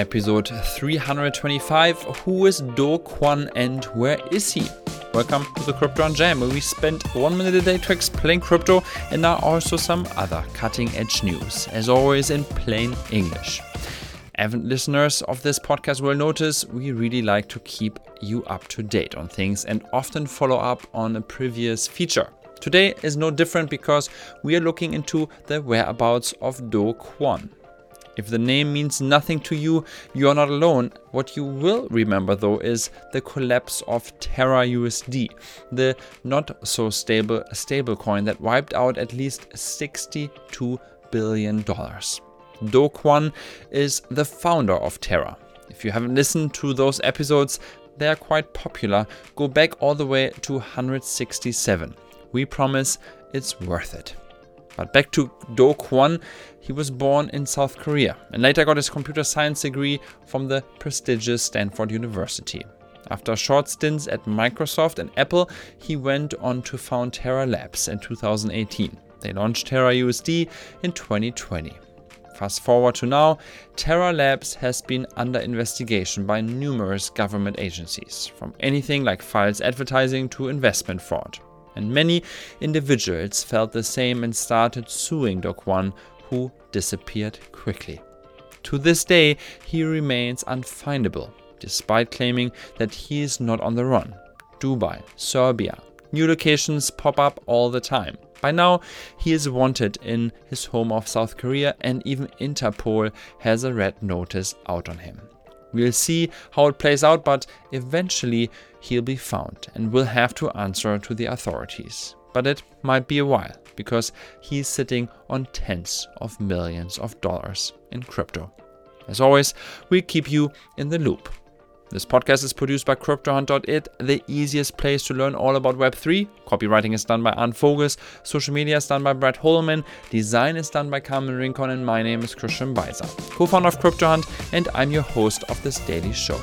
episode 325. Who is Do Kwon and where is he? Welcome to the Crypto on Jam, where we spend one minute a day to explain crypto and now also some other cutting edge news, as always in plain English. Avid listeners of this podcast will notice we really like to keep you up to date on things and often follow up on a previous feature. Today is no different because we are looking into the whereabouts of Do Kwon. If the name means nothing to you, you are not alone. What you will remember though is the collapse of Terra USD, the not so stable stablecoin that wiped out at least 62 billion dollars. Do Kwon is the founder of Terra. If you haven't listened to those episodes, they are quite popular. Go back all the way to 167. We promise it's worth it. But back to Do Kwon, he was born in South Korea and later got his computer science degree from the prestigious Stanford University. After short stints at Microsoft and Apple, he went on to found Terra Labs in 2018. They launched Terra USD in 2020. Fast forward to now, Terra Labs has been under investigation by numerous government agencies, from anything like false advertising to investment fraud and many individuals felt the same and started suing Do Kwon, who disappeared quickly. To this day, he remains unfindable, despite claiming that he is not on the run. Dubai, Serbia, new locations pop up all the time. By now, he is wanted in his home of South Korea, and even Interpol has a red notice out on him. We'll see how it plays out, but eventually he'll be found and will have to answer to the authorities. But it might be a while because he's sitting on tens of millions of dollars in crypto. As always, we keep you in the loop. This podcast is produced by CryptoHunt.it, the easiest place to learn all about Web3. Copywriting is done by Anne Vogels, social media is done by Brad Holman, design is done by Carmen Rincon, and my name is Christian Beiser, co founder of CryptoHunt, and I'm your host of this daily show.